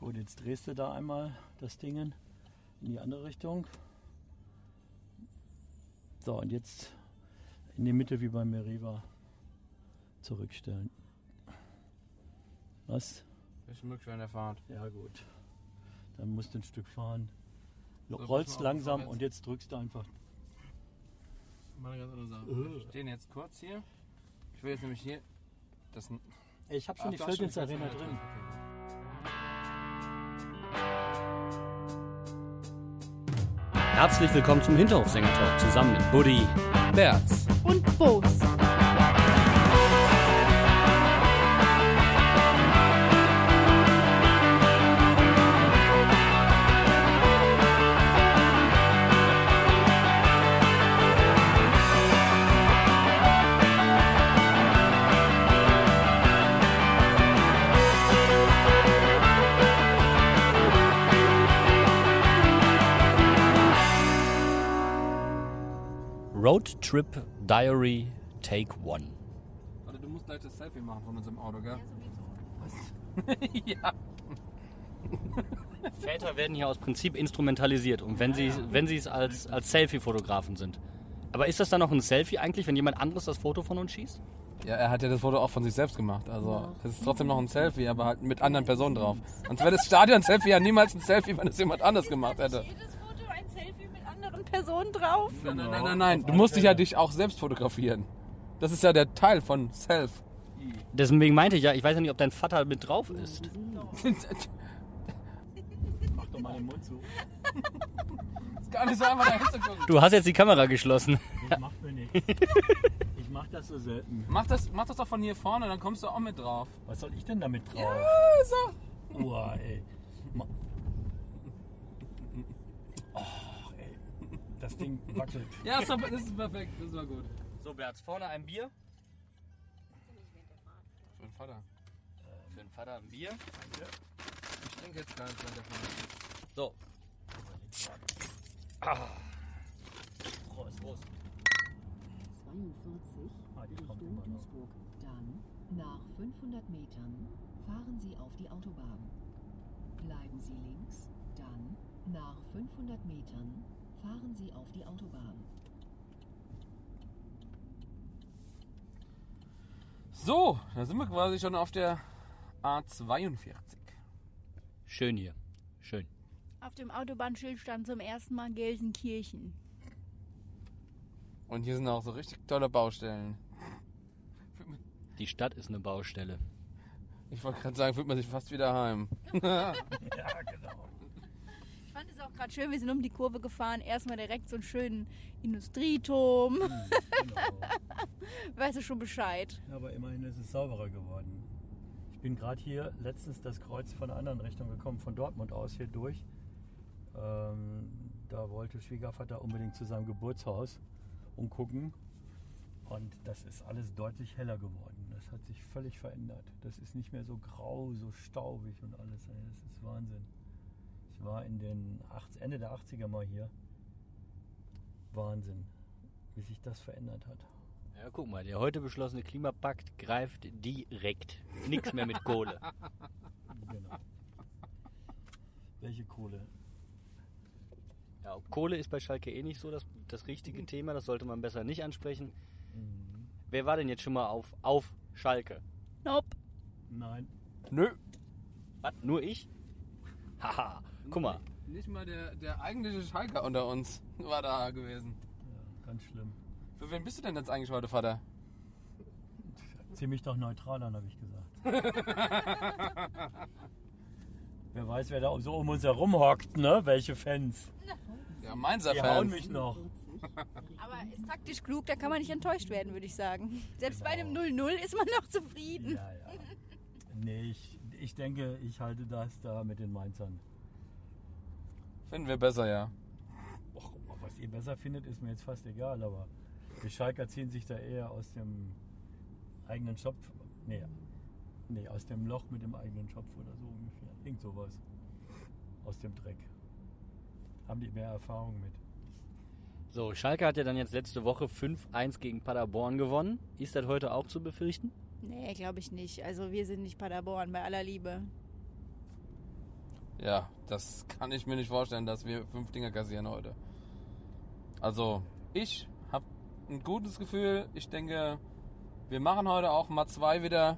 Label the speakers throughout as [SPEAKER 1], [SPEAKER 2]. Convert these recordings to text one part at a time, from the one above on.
[SPEAKER 1] Gut, jetzt drehst du da einmal das Ding in die andere Richtung. So, und jetzt in die Mitte wie beim Meriva zurückstellen. Was?
[SPEAKER 2] Ich möglich in der Fahrt.
[SPEAKER 1] Ja, gut. Dann musst du ein Stück fahren.
[SPEAKER 2] So,
[SPEAKER 1] Rollst langsam und jetzt drückst du einfach.
[SPEAKER 2] Mal ganz andere Sache.
[SPEAKER 1] Äh.
[SPEAKER 2] Wir stehen jetzt kurz hier. Ich will jetzt nämlich hier. Das
[SPEAKER 1] Ich habe schon
[SPEAKER 2] Ach,
[SPEAKER 1] die Feldins Arena
[SPEAKER 2] Feldins
[SPEAKER 1] drin.
[SPEAKER 3] Herzlich willkommen zum Hinterhofsänger-Talk zusammen mit Buddy.
[SPEAKER 2] Berz.
[SPEAKER 4] und Bos.
[SPEAKER 3] Road Trip Diary Take One.
[SPEAKER 2] Warte, du musst gleich das Selfie machen von unserem Auto, gell? ja.
[SPEAKER 3] Väter werden hier aus Prinzip instrumentalisiert und wenn sie, wenn sie es als, als Selfie-Fotografen sind. Aber ist das dann noch ein Selfie eigentlich, wenn jemand anderes das Foto von uns schießt?
[SPEAKER 2] Ja, er hat ja das Foto auch von sich selbst gemacht. Also, es ist trotzdem noch ein Selfie, aber halt mit anderen Personen drauf. Sonst wäre das Stadion-Selfie ja niemals ein Selfie, wenn es jemand anders gemacht hätte.
[SPEAKER 4] Jedes Personen drauf.
[SPEAKER 2] Nein, nein, nein, nein, nein. Du musst dich ja dich auch selbst fotografieren. Das ist ja der Teil von Self.
[SPEAKER 3] Deswegen meinte ich ja, ich weiß ja nicht, ob dein Vater mit drauf ist.
[SPEAKER 1] Mach doch mal den Mund zu.
[SPEAKER 2] ist gar nicht so einfach.
[SPEAKER 3] Du hast jetzt die Kamera geschlossen.
[SPEAKER 1] Das macht mir nichts. Ich mach das so selten.
[SPEAKER 2] Mach das, mach das doch von hier vorne, dann kommst du auch mit drauf.
[SPEAKER 1] Was soll ich denn damit drauf?
[SPEAKER 2] so.
[SPEAKER 1] Uah, ey. Das Ding wackelt.
[SPEAKER 2] Ja, das ist perfekt, das war gut.
[SPEAKER 3] So, Berz, vorne ein Bier.
[SPEAKER 2] Für den Vater.
[SPEAKER 3] Für den Vater ein Bier.
[SPEAKER 2] Ich trinke jetzt gar nicht mehr davon.
[SPEAKER 3] So.
[SPEAKER 1] Prost.
[SPEAKER 3] Prost.
[SPEAKER 5] 42
[SPEAKER 1] Ah,
[SPEAKER 5] Richtung. Duisburg. Dann, nach 500 Metern, fahren Sie auf die Autobahn. Bleiben Sie links, dann, nach 500 Metern, fahren Sie auf die Autobahn.
[SPEAKER 2] So, da sind wir quasi schon auf der A42.
[SPEAKER 3] Schön hier. Schön.
[SPEAKER 4] Auf dem Autobahnschild stand zum ersten Mal Gelsenkirchen.
[SPEAKER 2] Und hier sind auch so richtig tolle Baustellen.
[SPEAKER 3] Die Stadt ist eine Baustelle.
[SPEAKER 2] Ich wollte gerade sagen, fühlt man sich fast wieder heim.
[SPEAKER 1] Ja, genau.
[SPEAKER 4] Fand es auch gerade schön, wir sind um die Kurve gefahren. Erstmal direkt so einen schönen Industrieturm.
[SPEAKER 1] genau.
[SPEAKER 4] Weißt du schon Bescheid?
[SPEAKER 1] Ja, aber immerhin ist es sauberer geworden. Ich bin gerade hier letztens das Kreuz von einer anderen Richtung gekommen, von Dortmund aus hier durch. Ähm, da wollte Schwiegervater unbedingt zu seinem Geburtshaus umgucken. Und das ist alles deutlich heller geworden. Das hat sich völlig verändert. Das ist nicht mehr so grau, so staubig und alles. Das ist Wahnsinn. Ich war in den 80, Ende der 80er mal hier. Wahnsinn, wie sich das verändert hat.
[SPEAKER 3] Ja, guck mal, der heute beschlossene Klimapakt greift direkt. Nix mehr mit Kohle.
[SPEAKER 1] Genau. Welche Kohle?
[SPEAKER 3] Ja, Kohle ist bei Schalke eh nicht so das, das richtige Thema, das sollte man besser nicht ansprechen.
[SPEAKER 1] Mhm.
[SPEAKER 3] Wer war denn jetzt schon mal auf, auf Schalke?
[SPEAKER 4] Nope.
[SPEAKER 1] Nein.
[SPEAKER 2] Nö.
[SPEAKER 3] Was? Nur ich? Haha, guck mal.
[SPEAKER 2] Nicht mal der, der eigentliche Schalker unter uns war da gewesen.
[SPEAKER 1] Ja, ganz schlimm.
[SPEAKER 2] Für wen bist du denn jetzt eigentlich heute, Vater?
[SPEAKER 1] Ziemlich doch neutral an, habe ich gesagt. wer weiß, wer da so um uns herum hockt, ne? Welche Fans.
[SPEAKER 2] Ja, Mainzer
[SPEAKER 1] Die hauen
[SPEAKER 2] Fans.
[SPEAKER 1] mich noch.
[SPEAKER 4] Aber ist taktisch klug, da kann man nicht enttäuscht werden, würde ich sagen. Selbst bei einem 0-0 ist man noch zufrieden.
[SPEAKER 1] Ja, ja. Nee, ich, ich denke, ich halte das da mit den Mainzern.
[SPEAKER 2] Finden wir besser, ja.
[SPEAKER 1] Och, was ihr besser findet, ist mir jetzt fast egal, aber die Schalker ziehen sich da eher aus dem eigenen Schopf. Nee, nee, aus dem Loch mit dem eigenen Schopf oder so ungefähr. Irgend sowas. Aus dem Dreck. Haben die mehr Erfahrung mit.
[SPEAKER 3] So, Schalke hat ja dann jetzt letzte Woche 5-1 gegen Paderborn gewonnen. Ist das heute auch zu befürchten?
[SPEAKER 4] Nee, glaube ich nicht. Also wir sind nicht Paderborn, bei aller Liebe.
[SPEAKER 2] Ja, das kann ich mir nicht vorstellen, dass wir fünf Dinger kassieren heute. Also, ich habe ein gutes Gefühl. Ich denke, wir machen heute auch mal zwei wieder.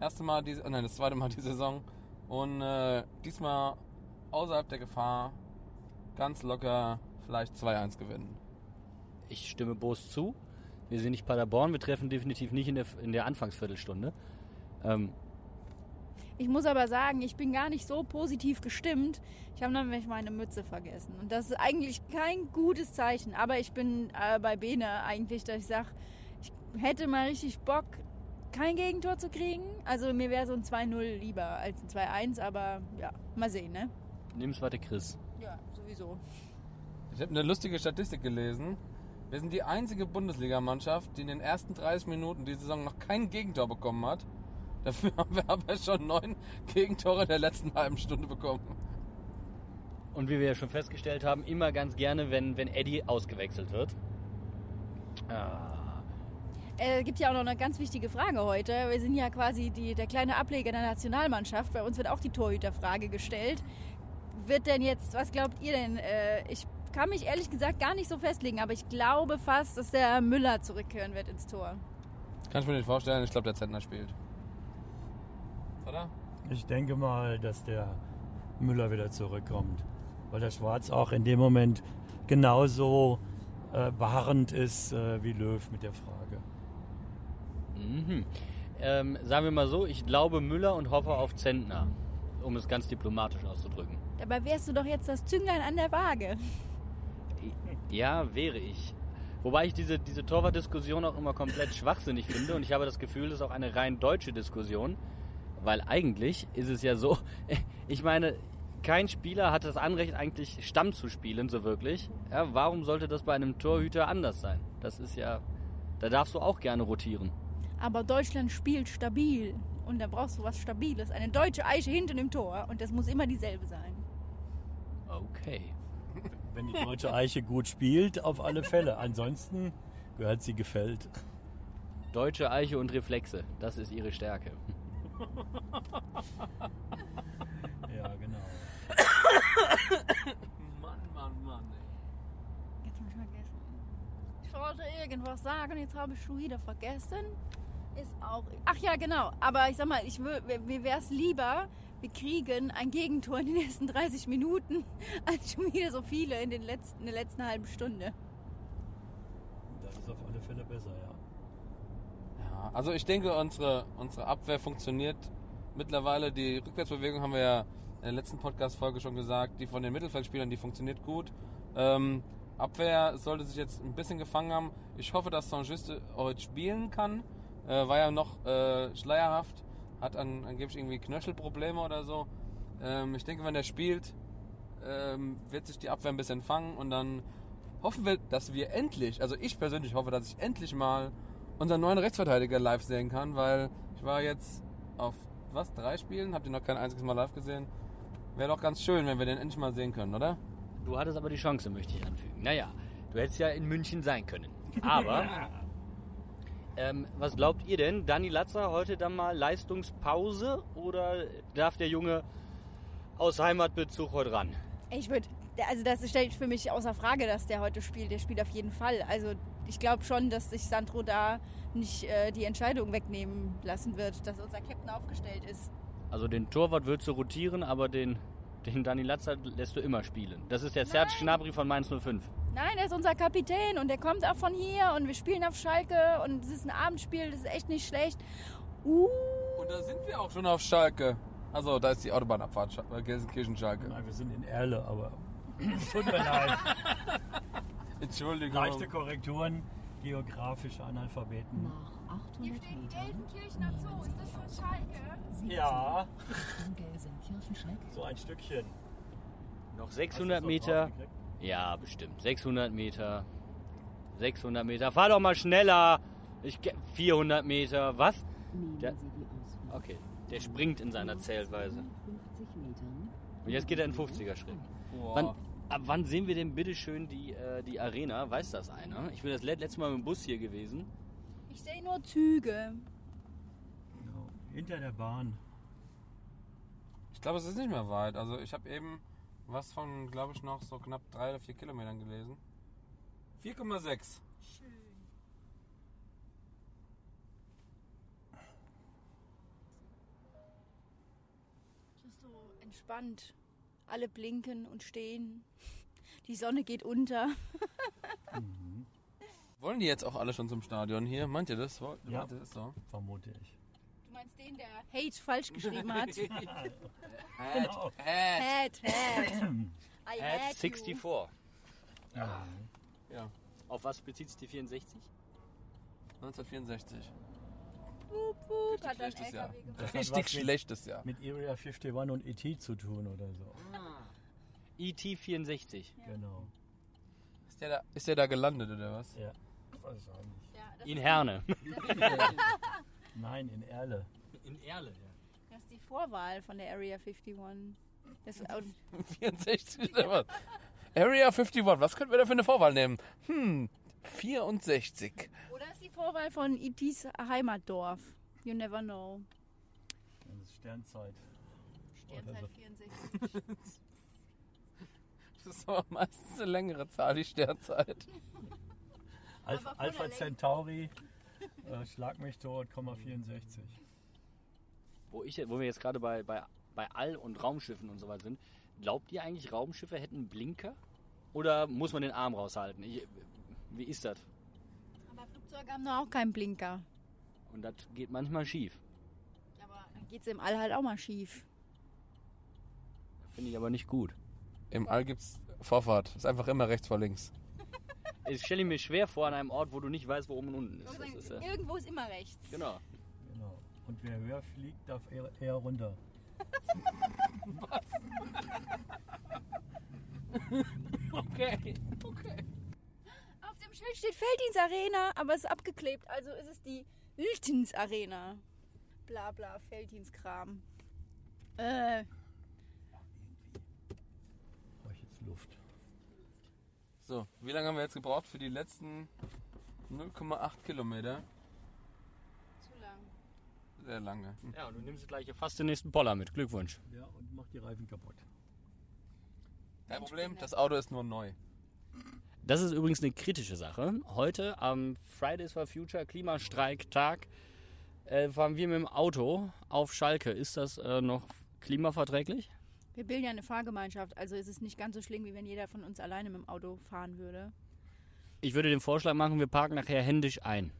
[SPEAKER 2] Erste Mal diese, nein, das zweite Mal die Saison. Und äh, diesmal außerhalb der Gefahr ganz locker vielleicht 2-1 gewinnen.
[SPEAKER 3] Ich stimme Boos zu. Wir sind nicht Paderborn, wir treffen definitiv nicht in der, in der Anfangsviertelstunde. Ähm,
[SPEAKER 4] Ich muss aber sagen, ich bin gar nicht so positiv gestimmt. Ich habe nämlich meine Mütze vergessen. Und das ist eigentlich kein gutes Zeichen. Aber ich bin äh, bei Bene eigentlich, dass ich sage, ich hätte mal richtig Bock, kein Gegentor zu kriegen. Also mir wäre so ein 2-0 lieber als ein 2-1. Aber ja, mal sehen, ne?
[SPEAKER 3] nimm's weiter, Chris.
[SPEAKER 4] Ja, sowieso.
[SPEAKER 2] Ich habe eine lustige Statistik gelesen. Wir sind die einzige Bundesligamannschaft, die in den ersten 30 Minuten die Saison noch kein Gegentor bekommen hat. Dafür haben wir aber schon neun Gegentore in der letzten halben Stunde bekommen.
[SPEAKER 3] Und wie wir ja schon festgestellt haben, immer ganz gerne, wenn, wenn Eddie ausgewechselt wird. Ah,
[SPEAKER 4] Äh, gibt ja auch noch eine ganz wichtige Frage heute. Wir sind ja quasi die, der kleine Ableger der Nationalmannschaft. Bei uns wird auch die Torhüterfrage gestellt. Wird denn jetzt, was glaubt ihr denn? Äh, ich kann mich ehrlich gesagt gar nicht so festlegen, aber ich glaube fast, dass der Müller zurückkehren wird ins Tor.
[SPEAKER 2] Kann ich mir nicht vorstellen. Ich glaube, der Zentner spielt. Oder?
[SPEAKER 1] Ich denke mal, dass der Müller wieder zurückkommt. Weil der Schwarz auch in dem Moment genauso äh, beharrend ist äh, wie Löw mit der Frage.
[SPEAKER 3] mhm. ähm, sagen wir mal so, ich glaube Müller und hoffe auf Zentner. Um es ganz diplomatisch auszudrücken.
[SPEAKER 4] Dabei wärst du doch jetzt das Zünglein an der Waage.
[SPEAKER 3] Ja, wäre ich. Wobei ich diese, diese Torwartdiskussion auch immer komplett schwachsinnig finde und ich habe das Gefühl, das ist auch eine rein deutsche Diskussion, weil eigentlich ist es ja so, ich meine, kein Spieler hat das Anrecht eigentlich Stamm zu spielen, so wirklich. Ja, warum sollte das bei einem Torhüter anders sein? Das ist ja, da darfst du auch gerne rotieren.
[SPEAKER 4] Aber Deutschland spielt stabil. Und da brauchst du was Stabiles. Eine deutsche Eiche hinten im Tor. Und das muss immer dieselbe sein.
[SPEAKER 3] Okay.
[SPEAKER 1] Wenn die deutsche Eiche gut spielt, auf alle Fälle. Ansonsten gehört sie gefällt.
[SPEAKER 3] Deutsche Eiche und Reflexe, das ist ihre Stärke.
[SPEAKER 1] Ja, genau.
[SPEAKER 2] Mann, Mann, Mann.
[SPEAKER 4] Jetzt habe ich vergessen. Ich wollte irgendwas sagen, jetzt habe ich schon wieder vergessen. Ist auch. Ach ja, genau. Aber ich sag mal, ich wür- mir wäre es lieber, wir kriegen ein Gegentor in den ersten 30 Minuten, als schon wieder so viele in, den letzten, in der letzten halben Stunde.
[SPEAKER 1] Das ist auf alle Fälle besser, ja.
[SPEAKER 2] Also ich denke, unsere, unsere Abwehr funktioniert mittlerweile. Die Rückwärtsbewegung haben wir ja in der letzten Podcast-Folge schon gesagt. Die von den Mittelfeldspielern, die funktioniert gut. Ähm, Abwehr sollte sich jetzt ein bisschen gefangen haben. Ich hoffe, dass Saint-Juste heute spielen kann. Äh, war ja noch äh, schleierhaft. Hat an, angeblich irgendwie Knöchelprobleme oder so. Ähm, ich denke, wenn er spielt, ähm, wird sich die Abwehr ein bisschen fangen und dann hoffen wir, dass wir endlich, also ich persönlich hoffe, dass ich endlich mal unseren neuen Rechtsverteidiger live sehen kann, weil ich war jetzt auf was, drei Spielen, habt ihr noch kein einziges Mal live gesehen. Wäre doch ganz schön, wenn wir den endlich mal sehen können, oder?
[SPEAKER 3] Du hattest aber die Chance, möchte ich anfügen. Naja, du hättest ja in München sein können. Aber, ähm, was glaubt ihr denn? Dani Latzer heute dann mal Leistungspause oder darf der Junge aus Heimatbezug heute ran?
[SPEAKER 4] Ich würde, also das stellt für mich außer Frage, dass der heute spielt. Der spielt auf jeden Fall. Also ich glaube schon, dass sich Sandro da nicht äh, die Entscheidung wegnehmen lassen wird, dass unser Captain aufgestellt ist.
[SPEAKER 3] Also den Torwart würdest du rotieren, aber den, den Dani Latzer lässt du immer spielen. Das ist der Serge Gnabry von Mainz 05.
[SPEAKER 4] Nein, er ist unser Kapitän und der kommt auch von hier und wir spielen auf Schalke und es ist ein Abendspiel, das ist echt nicht schlecht. Uh,
[SPEAKER 2] Und da sind wir auch schon auf Schalke. Also, da ist die Autobahnabfahrt, Scha- Gelsenkirchen-Schalke.
[SPEAKER 1] Nein, wir sind in Erle, aber tut mir leid.
[SPEAKER 2] Entschuldigung.
[SPEAKER 1] Leichte Korrekturen, geografische Analphabeten.
[SPEAKER 5] Nach 800 Metern
[SPEAKER 4] Gelsenkirchener Zoo, ist das schon Schalke?
[SPEAKER 1] Ja, so ein Stückchen.
[SPEAKER 3] Noch
[SPEAKER 1] Hast du
[SPEAKER 3] 600
[SPEAKER 1] das noch
[SPEAKER 3] Meter. Ja, bestimmt. 600 Meter. 600 Meter. Fahr doch mal schneller. Ich, ge- 400 Meter. Was?
[SPEAKER 5] Nehmen
[SPEAKER 3] Der-
[SPEAKER 5] Sie die Ausfahrt.
[SPEAKER 3] Okay. Der springt in seiner Zählweise.
[SPEAKER 5] 50 Metern.
[SPEAKER 3] Und jetzt geht er in 50er Schritt.
[SPEAKER 2] Boah.
[SPEAKER 3] Wann, ab wann sehen wir denn bitteschön die, äh, die Arena? Weiß das einer? Ich bin das let- letzte Mal mit dem Bus hier gewesen.
[SPEAKER 4] Ich sehe nur Züge.
[SPEAKER 1] Genau. Hinter der Bahn. Ich
[SPEAKER 2] glaube, es ist nicht mehr weit. Also ich habe eben was von, glaube ich, noch so knapp drei oder vier Kilometern gelesen. 4,6.
[SPEAKER 4] Schön. Das ist so entspannt. Alle blinken und stehen. Die Sonne geht unter.
[SPEAKER 2] Wollen die jetzt auch alle schon zum Stadion hier? Meint ihr das?
[SPEAKER 1] Ja.
[SPEAKER 2] Ihr das so?
[SPEAKER 1] Vermute ich.
[SPEAKER 4] Du meinst den, der Hate falsch geschrieben hat?
[SPEAKER 1] Genau.
[SPEAKER 2] Äh,
[SPEAKER 4] Had, had. I
[SPEAKER 3] At
[SPEAKER 4] had
[SPEAKER 3] 64.
[SPEAKER 4] you.
[SPEAKER 2] ja,
[SPEAKER 3] Auf was bezieht sich die 64?
[SPEAKER 2] 1964.
[SPEAKER 4] Wup, wup, hat dann
[SPEAKER 2] Schlechtes Jahr.
[SPEAKER 1] Hat
[SPEAKER 2] Richtig schlechtes Jahr.
[SPEAKER 1] Mit Area 51 und ET zu tun oder so.
[SPEAKER 3] ET 64.
[SPEAKER 1] Genau.
[SPEAKER 2] Ist der, da, ist der da gelandet oder was?
[SPEAKER 1] Ja. Wahrscheinlich.
[SPEAKER 4] Ja, das,
[SPEAKER 3] In
[SPEAKER 4] ist,
[SPEAKER 3] Herne.
[SPEAKER 1] Nein, in Erle.
[SPEAKER 3] In Erle, ja.
[SPEAKER 4] das ist die Vorwahl von der Area 51. Das ist aus,
[SPEAKER 2] 64 oder was? Area 51, was könnten wir da für eine Vorwahl nehmen? Hm, 64.
[SPEAKER 4] oder ist die Vorwahl von E.T.'s Heimatdorf? You never know.
[SPEAKER 1] Das ist Sternzeit.
[SPEAKER 4] Sternzeit
[SPEAKER 1] so.
[SPEAKER 4] 64.
[SPEAKER 2] Das ist aber meistens eine längere Zahl, die Sternzeit.
[SPEAKER 1] Alpha, Alpha. Centauri, äh, Schlag mich tot, Komma 64.
[SPEAKER 3] Wo, ich, wo wir jetzt gerade bei, bei, bei All- und Raumschiffen und so weiter sind, glaubt ihr eigentlich, Raumschiffe hätten Blinker? Oder muss man den Arm raushalten? Ich, wie ist das?
[SPEAKER 4] Aber Flugzeuge haben doch auch keinen Blinker.
[SPEAKER 3] Und das geht manchmal schief.
[SPEAKER 4] Aber dann geht es im All halt auch mal schief.
[SPEAKER 3] Finde ich aber nicht gut.
[SPEAKER 2] Im All gibt's Vorfahrt. Ist einfach immer rechts vor links.
[SPEAKER 3] Ich stelle mir schwer vor an einem Ort, wo du nicht weißt, wo oben und unten ist. Das ist ja,
[SPEAKER 4] Irgendwo ist immer rechts.
[SPEAKER 3] genau.
[SPEAKER 1] Genau. Und wer höher fliegt, darf eher, eher runter.
[SPEAKER 2] Okay, okay.
[SPEAKER 4] Auf dem Schild steht Felddienst Arena, aber es ist abgeklebt. Also ist es die Wiltins Arena. Bla bla, Felddienstkram. Äh,
[SPEAKER 1] Brauche ich jetzt Luft.
[SPEAKER 2] So, wie lange haben wir jetzt gebraucht für die letzten 0,8 Kilometer?
[SPEAKER 4] zu lang.
[SPEAKER 2] Sehr lange. Hm.
[SPEAKER 3] Ja, und du nimmst gleich fast den nächsten Poller mit. Glückwunsch.
[SPEAKER 1] Ja, und macht die Reifen kaputt.
[SPEAKER 2] Kein Problem, das Auto ist nur neu.
[SPEAKER 3] Das ist übrigens eine kritische Sache. Heute am Fridays for Future Klimastreiktag äh, fahren wir mit dem Auto auf Schalke. Ist das äh, noch klimaverträglich?
[SPEAKER 4] Wir bilden ja eine Fahrgemeinschaft, also ist es nicht ganz so schlimm, wie wenn jeder von uns alleine mit dem Auto fahren würde.
[SPEAKER 3] Ich würde den Vorschlag machen, wir parken nachher händisch ein.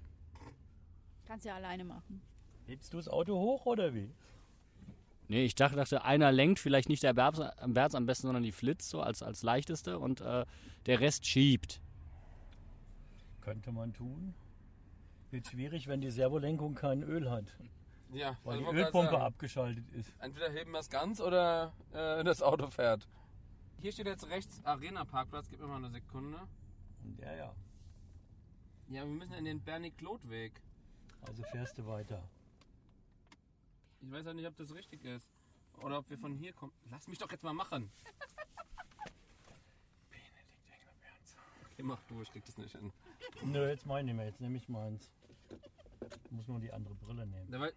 [SPEAKER 4] Kannst ja alleine machen.
[SPEAKER 1] Hebst du das Auto hoch oder wie?
[SPEAKER 3] Nee, ich dachte, dachte einer lenkt, vielleicht nicht der Berz, Berz am besten, sondern die Flitz so als, als leichteste und äh, der Rest schiebt.
[SPEAKER 1] Könnte man tun. Wird schwierig, wenn die Servolenkung kein Öl hat,
[SPEAKER 2] Ja,
[SPEAKER 1] weil
[SPEAKER 2] also
[SPEAKER 1] die Ölpumpe
[SPEAKER 2] sagen,
[SPEAKER 1] abgeschaltet ist.
[SPEAKER 2] Entweder heben wir es ganz oder äh, das Auto fährt. Hier steht jetzt rechts Arena Parkplatz, gib mir mal eine Sekunde.
[SPEAKER 1] Ja, ja.
[SPEAKER 2] Ja, wir müssen in den Bernie-Klot-Weg.
[SPEAKER 1] Also fährst du weiter.
[SPEAKER 2] Ich weiß ja nicht, ob das richtig ist. Oder ob wir von hier kommen. Lass mich doch jetzt mal machen. Okay, mach du, ich krieg das nicht hin.
[SPEAKER 1] Nö, jetzt meine ich mir, jetzt nehme ich meins. Ich muss nur die andere Brille nehmen.
[SPEAKER 2] Dabei.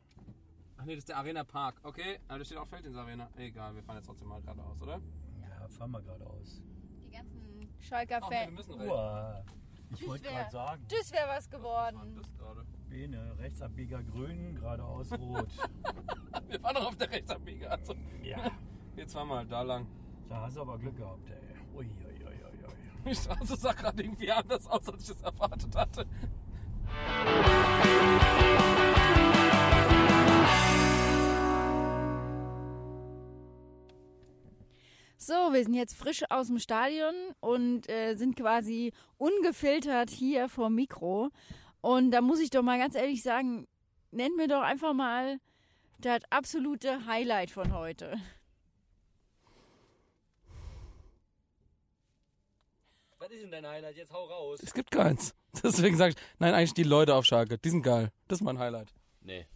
[SPEAKER 2] Ach nee, das ist der Arena Park. Okay, aber da steht auch Feldins Arena. Egal, wir fahren jetzt trotzdem mal geradeaus, oder?
[SPEAKER 1] Ja, fahren wir geradeaus.
[SPEAKER 4] Die ganzen Schalker
[SPEAKER 2] Ach, wir
[SPEAKER 4] Fans.
[SPEAKER 2] müssen.
[SPEAKER 1] Uah, ich wollte gerade sagen,
[SPEAKER 4] Das wäre was
[SPEAKER 2] Was
[SPEAKER 4] geworden.
[SPEAKER 2] das gerade?
[SPEAKER 1] Bene, Rechtsabbieger grün, geradeaus rot.
[SPEAKER 2] Wir fahren doch auf der Rechtsabbieger. Also,
[SPEAKER 1] ja,
[SPEAKER 2] jetzt fahren wir halt da lang.
[SPEAKER 1] da hast du aber Glück gehabt, ey. Ui, ui, ui, ui, ui.
[SPEAKER 2] Die Straße sah gerade irgendwie anders aus, als ich das erwartet hatte.
[SPEAKER 4] So, wir sind jetzt frisch aus dem Stadion und äh, sind quasi ungefiltert hier vor Mikro. Und da muss ich doch mal ganz ehrlich sagen, nennt mir doch einfach mal das absolute Highlight von heute.
[SPEAKER 3] Was ist denn dein Highlight? Jetzt hau raus.
[SPEAKER 2] Es gibt keins. Deswegen sag ich, nein, eigentlich die Leute auf Schalke. Die sind geil. Das ist mein Highlight.
[SPEAKER 3] Nee.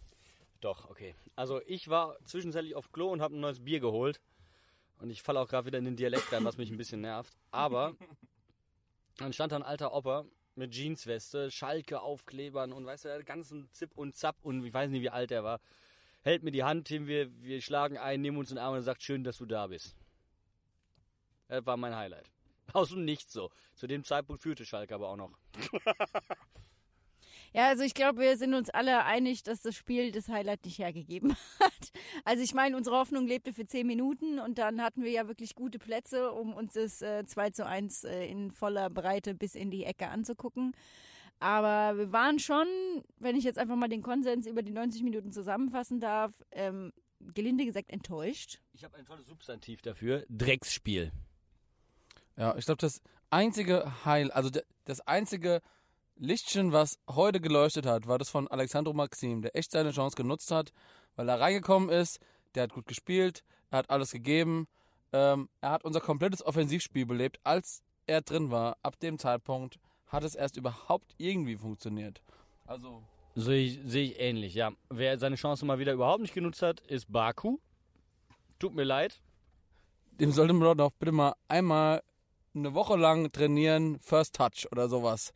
[SPEAKER 3] Doch, okay. Also ich war zwischenzeitlich auf Klo und habe ein neues Bier geholt. Und ich falle auch gerade wieder in den Dialekt rein, was mich ein bisschen nervt. Aber dann stand da ein alter Opa mit Jeansweste, Schalke-Aufklebern und weißt du, der ganzen Zip und Zap und ich weiß nicht, wie alt der war. hält mir die Hand hin, wir, wir schlagen ein, nehmen uns in den Arm und sagt, schön, dass du da bist. Das war mein Highlight. Aus dem Nichts so. Zu dem Zeitpunkt führte Schalke aber auch noch.
[SPEAKER 4] Ja, also ich glaube, wir sind uns alle einig, dass das Spiel das Highlight nicht hergegeben hat. Also ich meine, unsere Hoffnung lebte für zehn Minuten und dann hatten wir ja wirklich gute Plätze, um uns das äh, 2 zu 1 äh, in voller Breite bis in die Ecke anzugucken. Aber wir waren schon, wenn ich jetzt einfach mal den Konsens über die 90 Minuten zusammenfassen darf, ähm, gelinde gesagt enttäuscht.
[SPEAKER 3] Ich habe ein tolles Substantiv dafür. Drecksspiel.
[SPEAKER 2] Ja, ich glaube, das einzige Heil, also das einzige Lichtchen, was heute geleuchtet hat, war das von Alexandro Maxim, der echt seine Chance genutzt hat, weil er reingekommen ist, der hat gut gespielt, er hat alles gegeben, ähm, er hat unser komplettes Offensivspiel belebt, als er drin war. Ab dem Zeitpunkt hat es erst überhaupt irgendwie funktioniert. Also,
[SPEAKER 3] Sehe ich, sehe ich ähnlich, ja. Wer seine Chance mal wieder überhaupt nicht genutzt hat, ist Baku. Tut mir leid.
[SPEAKER 2] dem sollte man doch bitte mal einmal eine Woche lang trainieren, First Touch oder sowas.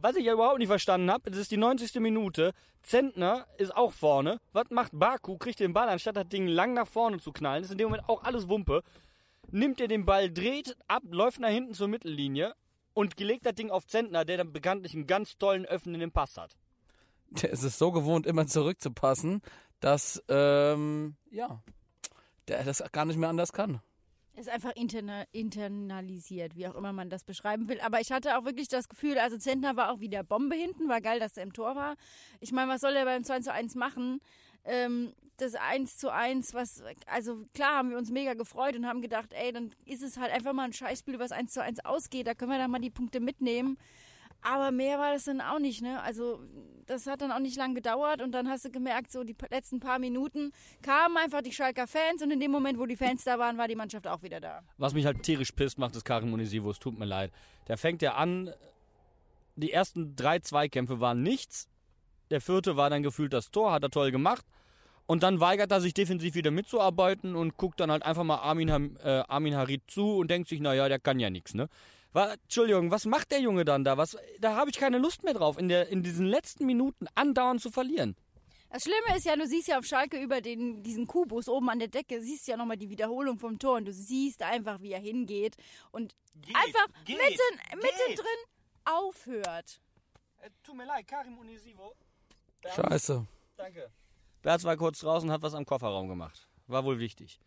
[SPEAKER 3] Was ich ja überhaupt nicht verstanden habe, das ist die 90. Minute. Zentner ist auch vorne. Was macht Baku? Kriegt den Ball, anstatt das Ding lang nach vorne zu knallen. Das ist in dem Moment auch alles Wumpe. Nimmt er den Ball, dreht ab, läuft nach hinten zur Mittellinie und gelegt das Ding auf Zentner, der dann bekanntlich einen ganz tollen öffnenden Pass hat.
[SPEAKER 2] Der ist es so gewohnt, immer zurückzupassen, dass, ähm, ja, der das gar nicht mehr anders kann.
[SPEAKER 4] Ist einfach interna internalisiert, wie auch immer man das beschreiben will. Aber ich hatte auch wirklich das Gefühl, also Zentner war auch wieder Bombe hinten, war geil, dass er im Tor war. Ich meine, was soll er beim 2 zu 1 machen? Ähm, das 1 zu 1, was, also klar haben wir uns mega gefreut und haben gedacht, ey, dann ist es halt einfach mal ein Scheißspiel, was 1 zu 1 ausgeht, da können wir dann mal die Punkte mitnehmen. Aber mehr war das dann auch nicht, ne? Also, das hat dann auch nicht lang gedauert und dann hast du gemerkt, so die letzten paar Minuten kamen einfach die Schalker Fans und in dem Moment, wo die Fans da waren, war die Mannschaft auch wieder da.
[SPEAKER 3] Was mich halt tierisch pisst, macht ist Karim Unisivo. Es tut mir leid. Der fängt ja an. Die ersten drei Zweikämpfe waren nichts. Der vierte war dann gefühlt das Tor, hat er toll gemacht. Und dann weigert er sich defensiv wieder mitzuarbeiten und guckt dann halt einfach mal Armin, äh, Armin Harit zu und denkt sich, naja, der kann ja nichts, ne? Wa- Entschuldigung, was macht der Junge dann da? Was, da habe ich keine Lust mehr drauf, in, der, in diesen letzten Minuten andauernd zu verlieren.
[SPEAKER 4] Das Schlimme ist ja, du siehst ja auf Schalke über den, diesen Kubus oben an der Decke, siehst ja nochmal die Wiederholung vom Tor und du siehst einfach, wie er hingeht und einfach mitten, mittendrin aufhört.
[SPEAKER 3] Tut mir leid, Karim Unisivo.
[SPEAKER 2] Scheiße.
[SPEAKER 3] Danke. Berz war kurz draußen, hat was am Kofferraum gemacht. War wohl wichtig.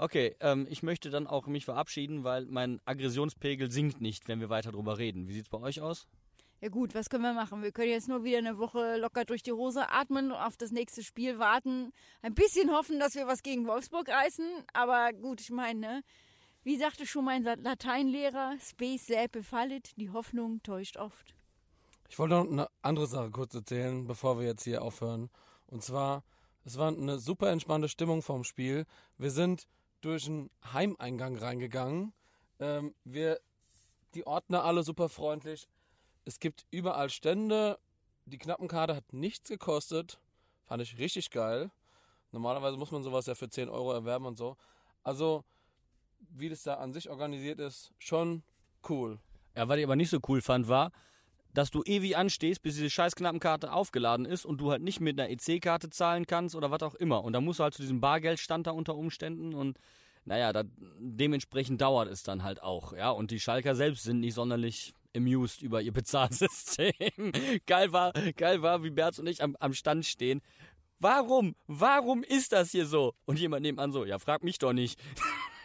[SPEAKER 3] Okay, ähm, ich möchte dann auch mich verabschieden, weil mein Aggressionspegel sinkt nicht, wenn wir weiter drüber reden. Wie sieht's bei euch aus?
[SPEAKER 4] Ja gut, was können wir machen? Wir können jetzt nur wieder eine Woche locker durch die Hose atmen und auf das nächste Spiel warten. Ein bisschen hoffen, dass wir was gegen Wolfsburg reißen. Aber gut, ich meine, ne? wie sagte schon mein Lateinlehrer, Space säpe fallit, die Hoffnung täuscht oft.
[SPEAKER 2] Ich wollte noch eine andere Sache kurz erzählen, bevor wir jetzt hier aufhören. Und zwar, es war eine super entspannte Stimmung vorm Spiel. Wir sind durch einen Heimeingang reingegangen. Ähm, wir, die Ordner alle super freundlich. Es gibt überall Stände. Die Knappenkarte hat nichts gekostet. Fand ich richtig geil. Normalerweise muss man sowas ja für 10 Euro erwerben und so. Also, wie das da an sich organisiert ist, schon cool.
[SPEAKER 3] Ja, was ich aber nicht so cool fand, war, dass du ewig anstehst, bis diese scheiß Knappenkarte aufgeladen ist und du halt nicht mit einer EC-Karte zahlen kannst oder was auch immer. Und da musst du halt zu diesem Bargeldstand da unter Umständen und naja, da, dementsprechend dauert es dann halt auch, ja. Und die Schalker selbst sind nicht sonderlich amused über ihr Bezahlsystem. geil war, geil war, wie Berz und ich am, am Stand stehen. Warum? Warum ist das hier so? Und jemand nebenan so, ja, frag mich doch nicht.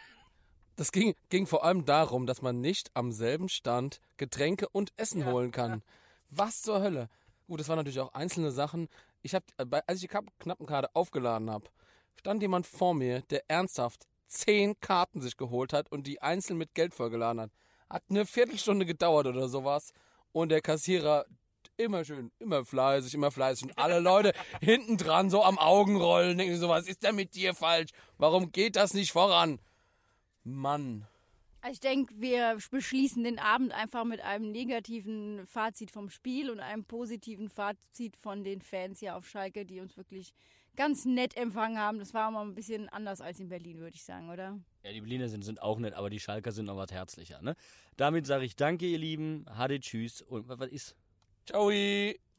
[SPEAKER 2] Das ging, ging vor allem darum, dass man nicht am selben Stand Getränke und Essen holen kann. Was zur Hölle? Gut, das waren natürlich auch einzelne Sachen. Ich hab, äh, als ich die Knappenkarte aufgeladen habe, stand jemand vor mir, der ernsthaft zehn Karten sich geholt hat und die einzeln mit Geld vollgeladen hat. Hat eine Viertelstunde gedauert oder sowas. Und der Kassierer immer schön, immer fleißig, immer fleißig. Und alle Leute hinten dran so am Augenrollen denken so, was ist denn mit dir falsch? Warum geht das nicht voran? Mann.
[SPEAKER 4] Ich denke, wir beschließen den Abend einfach mit einem negativen Fazit vom Spiel und einem positiven Fazit von den Fans hier auf Schalke, die uns wirklich ganz nett empfangen haben. Das war mal ein bisschen anders als in Berlin, würde ich sagen, oder?
[SPEAKER 3] Ja, die Berliner sind, sind auch nett, aber die Schalker sind noch was herzlicher, ne? Damit sage ich danke, ihr Lieben. Hade, tschüss. Und was ist?
[SPEAKER 2] Ciao.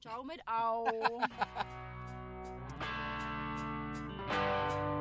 [SPEAKER 4] Ciao mit Au.